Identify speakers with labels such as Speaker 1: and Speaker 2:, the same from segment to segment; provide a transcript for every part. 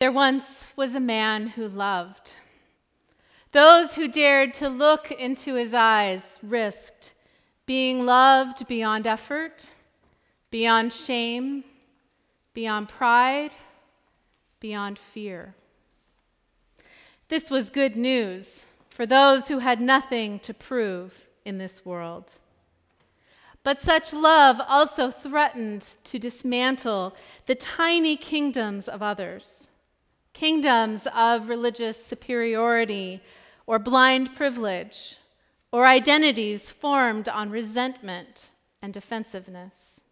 Speaker 1: There once was a man who loved. Those who dared to look into his eyes risked being loved beyond effort, beyond shame, beyond pride, beyond fear. This was good news for those who had nothing to prove in this world. But such love also threatened to dismantle the tiny kingdoms of others kingdoms of religious superiority or blind privilege, or identities formed on resentment and defensiveness.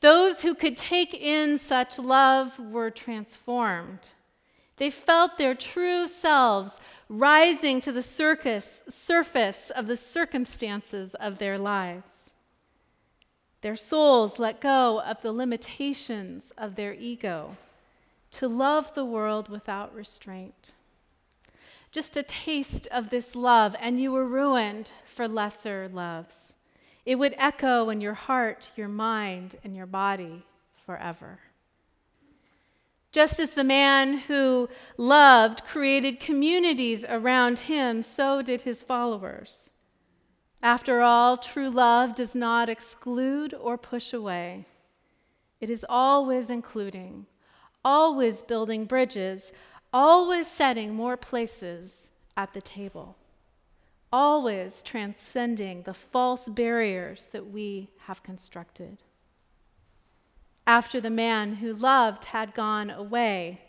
Speaker 1: Those who could take in such love were transformed. They felt their true selves rising to the circus, surface of the circumstances of their lives. Their souls let go of the limitations of their ego to love the world without restraint. Just a taste of this love, and you were ruined for lesser loves. It would echo in your heart, your mind, and your body forever. Just as the man who loved created communities around him, so did his followers. After all, true love does not exclude or push away, it is always including, always building bridges, always setting more places at the table, always transcending the false barriers that we have constructed. After the man who loved had gone away,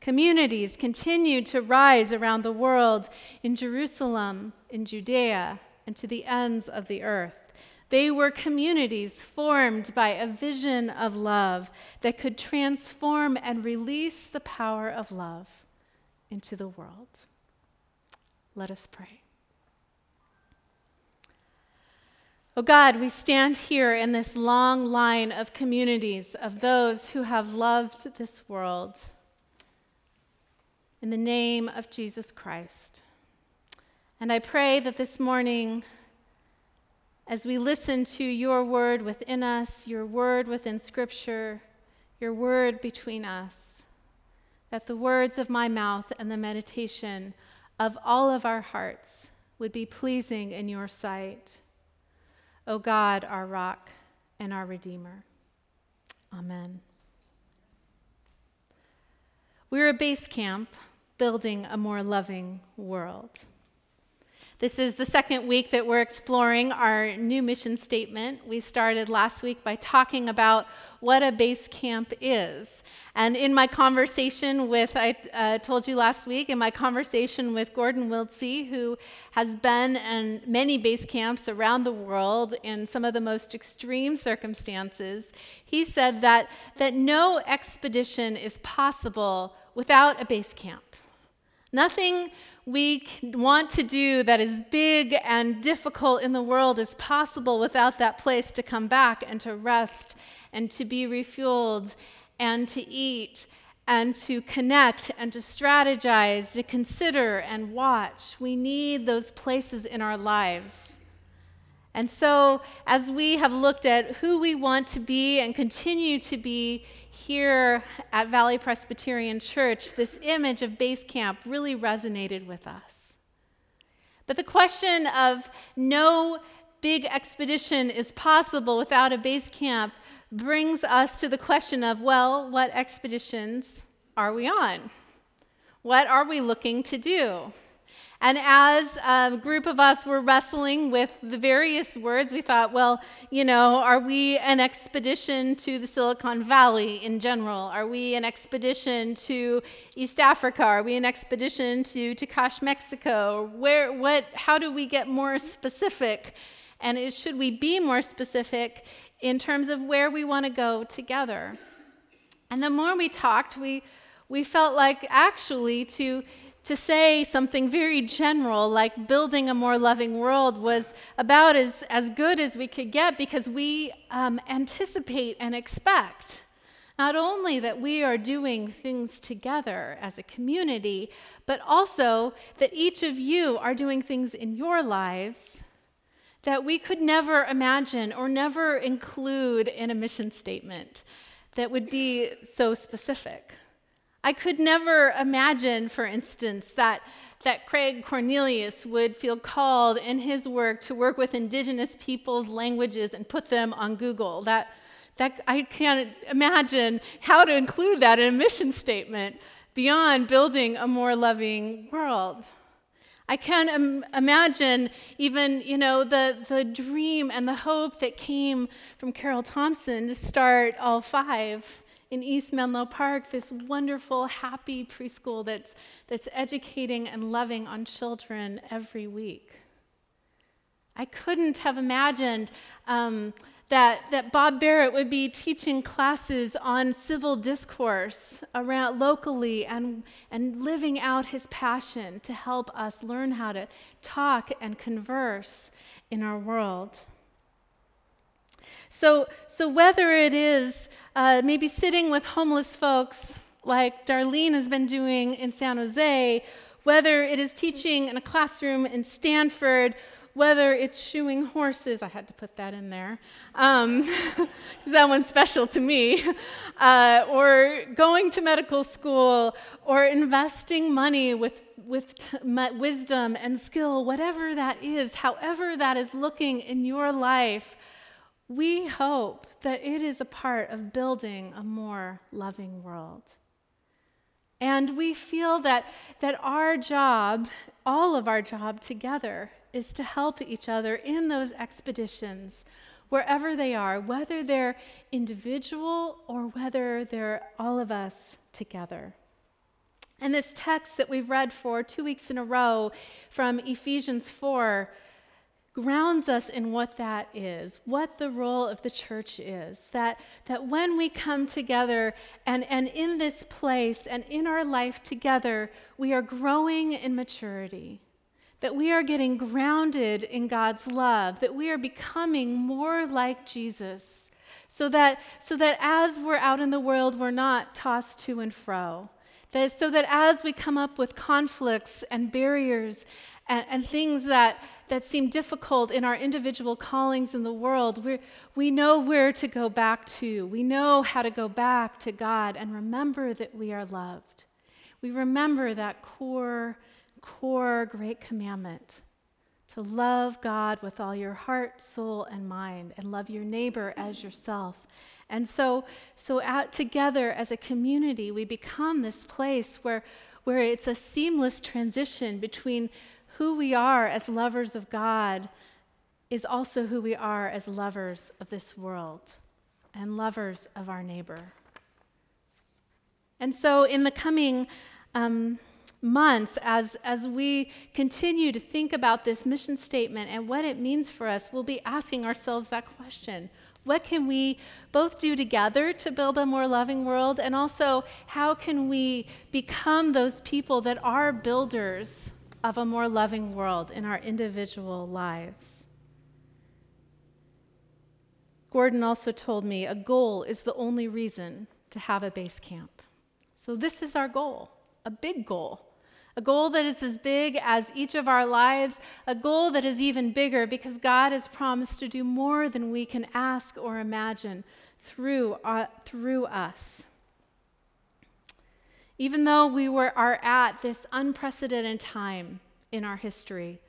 Speaker 1: communities continued to rise around the world in Jerusalem, in Judea, and to the ends of the earth. They were communities formed by a vision of love that could transform and release the power of love into the world. Let us pray. Oh God, we stand here in this long line of communities of those who have loved this world in the name of Jesus Christ. And I pray that this morning, as we listen to your word within us, your word within Scripture, your word between us, that the words of my mouth and the meditation of all of our hearts would be pleasing in your sight. O God, our rock and our Redeemer. Amen. We're a base camp building a more loving world. This is the second week that we're exploring our new mission statement. We started last week by talking about what a base camp is. And in my conversation with, I uh, told you last week, in my conversation with Gordon Wiltsie, who has been in many base camps around the world in some of the most extreme circumstances, he said that, that no expedition is possible without a base camp. Nothing we want to do that is big and difficult in the world is possible without that place to come back and to rest and to be refueled and to eat and to connect and to strategize, to consider and watch. We need those places in our lives. And so, as we have looked at who we want to be and continue to be here at Valley Presbyterian Church, this image of base camp really resonated with us. But the question of no big expedition is possible without a base camp brings us to the question of well, what expeditions are we on? What are we looking to do? And as a group of us were wrestling with the various words, we thought, well, you know, are we an expedition to the Silicon Valley in general? Are we an expedition to East Africa? Are we an expedition to Takash, Mexico? Where, what, how do we get more specific? And it, should we be more specific in terms of where we want to go together? And the more we talked, we, we felt like actually to to say something very general like building a more loving world was about as, as good as we could get because we um, anticipate and expect not only that we are doing things together as a community, but also that each of you are doing things in your lives that we could never imagine or never include in a mission statement that would be so specific. I could never imagine, for instance, that, that Craig Cornelius would feel called in his work to work with indigenous peoples' languages and put them on Google. That, that I can't imagine how to include that in a mission statement beyond building a more loving world. I can't Im- imagine even, you know, the, the dream and the hope that came from Carol Thompson to start all five in East Menlo Park, this wonderful, happy preschool that's, that's educating and loving on children every week. I couldn't have imagined um, that, that Bob Barrett would be teaching classes on civil discourse around locally and, and living out his passion to help us learn how to talk and converse in our world. So, so whether it is uh, maybe sitting with homeless folks like Darlene has been doing in San Jose, whether it is teaching in a classroom in Stanford, whether it's shoeing horses, I had to put that in there, because um, that one's special to me, uh, or going to medical school, or investing money with, with t- wisdom and skill, whatever that is, however that is looking in your life, we hope that it is a part of building a more loving world. And we feel that, that our job, all of our job together, is to help each other in those expeditions, wherever they are, whether they're individual or whether they're all of us together. And this text that we've read for two weeks in a row from Ephesians 4 grounds us in what that is, what the role of the church is. That, that when we come together and, and in this place and in our life together, we are growing in maturity that we are getting grounded in God's love, that we are becoming more like Jesus, so that, so that as we're out in the world, we're not tossed to and fro. That, so that as we come up with conflicts and barriers and, and things that, that seem difficult in our individual callings in the world, we we know where to go back to. We know how to go back to God and remember that we are loved. We remember that core core great commandment to love God with all your heart, soul, and mind, and love your neighbor as yourself. And so, so together as a community, we become this place where, where it's a seamless transition between who we are as lovers of God is also who we are as lovers of this world and lovers of our neighbor. And so, in the coming um, months, as, as we continue to think about this mission statement and what it means for us, we'll be asking ourselves that question. What can we both do together to build a more loving world? And also, how can we become those people that are builders of a more loving world in our individual lives? Gordon also told me a goal is the only reason to have a base camp. So, this is our goal a big goal a goal that is as big as each of our lives, a goal that is even bigger because God has promised to do more than we can ask or imagine through, uh, through us. Even though we were, are at this unprecedented time in our history,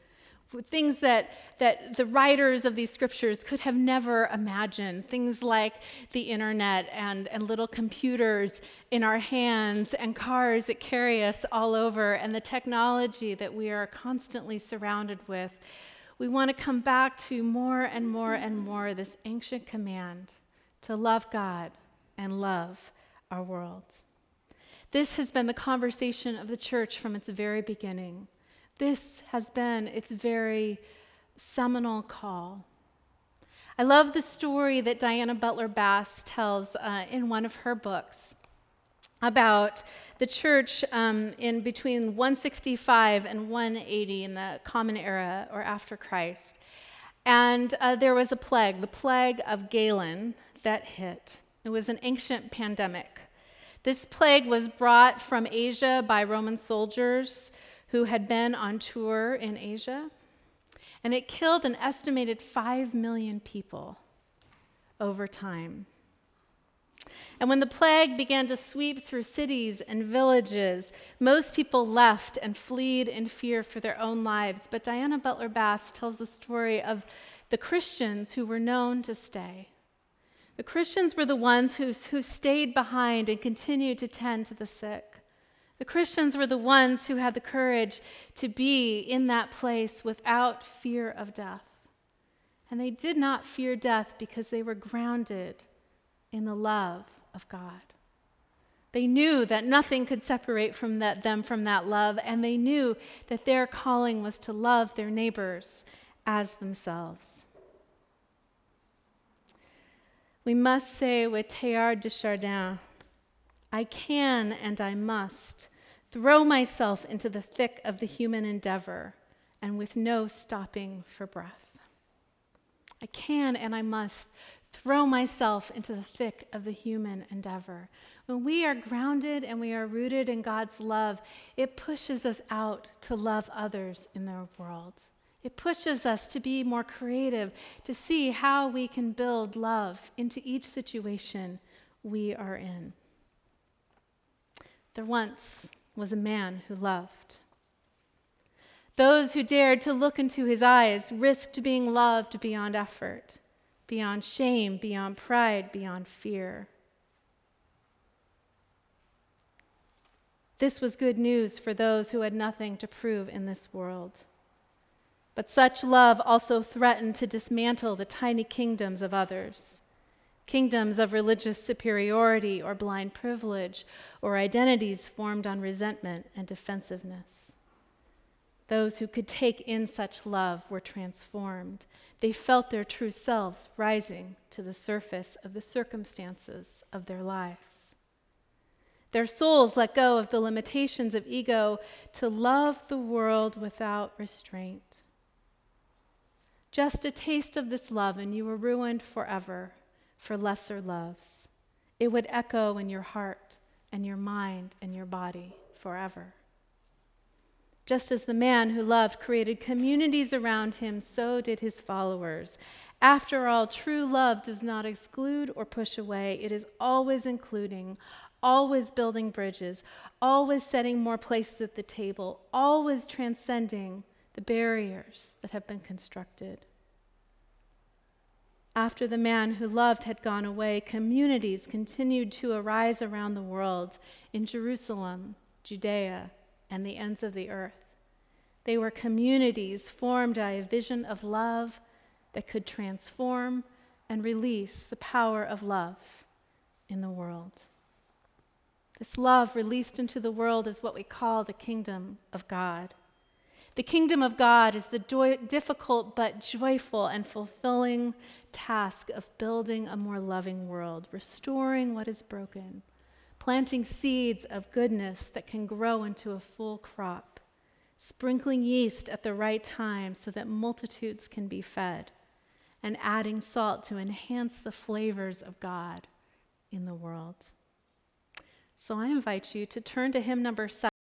Speaker 1: things that, that the writers of these scriptures could have never imagined. Things like the internet and, and little computers in our hands and cars that carry us all over and the technology that we are constantly surrounded with. We want to come back to more and more and more this ancient command to love God and love our world. This has been the conversation of the church from its very beginning. This has been its very seminal call. I love the story that Diana Butler Bass tells uh, in one of her books about the church um, in between 165 and 180 in the Common Era or after Christ. And uh, there was a plague, the plague of Galen, that hit. It was an ancient pandemic. This plague was brought from Asia by Roman soldiers who had been on tour in Asia, and it killed an estimated 5 million people over time. And when the plague began to sweep through cities and villages, most people left and fled in fear for their own lives. But Diana Butler Bass tells the story of the Christians who were known to stay. The Christians were the ones who, who stayed behind and continued to tend to the sick. The Christians were the ones who had the courage to be in that place without fear of death. And they did not fear death because they were grounded in the love of God. They knew that nothing could separate from that, them from that love, and they knew that their calling was to love their neighbors as themselves. We must say with Teilhard de Chardin, I can and I must throw myself into the thick of the human endeavor and with no stopping for breath. I can and I must throw myself into the thick of the human endeavor. When we are grounded and we are rooted in God's love, it pushes us out to love others in their world. It pushes us to be more creative, to see how we can build love into each situation we are in. There once was a man who loved. Those who dared to look into his eyes risked being loved beyond effort, beyond shame, beyond pride, beyond fear. This was good news for those who had nothing to prove in this world. But such love also threatened to dismantle the tiny kingdoms of others kingdoms of religious superiority or blind privilege, or identities formed on resentment and defensiveness. Those who could take in such love were transformed. They felt their true selves rising to the surface of the circumstances of their lives. Their souls let go of the limitations of ego to love the world without restraint. Just a taste of this love, and you were ruined forever for lesser loves. It would echo in your heart and your mind and your body forever. Just as the man who loved created communities around him, so did his followers. After all, true love does not exclude or push away, it is always including, always building bridges, always setting more places at the table, always transcending the barriers that have been constructed. After the man who loved had gone away, communities continued to arise around the world in Jerusalem, Judea, and the ends of the earth. They were communities formed by a vision of love that could transform and release the power of love in the world. This love released into the world is what we call the kingdom of God. The kingdom of God is the joy, difficult but joyful and fulfilling task of building a more loving world, restoring what is broken, planting seeds of goodness that can grow into a full crop, sprinkling yeast at the right time so that multitudes can be fed, and adding salt to enhance the flavors of God in the world. So I invite you to turn to hymn number seven.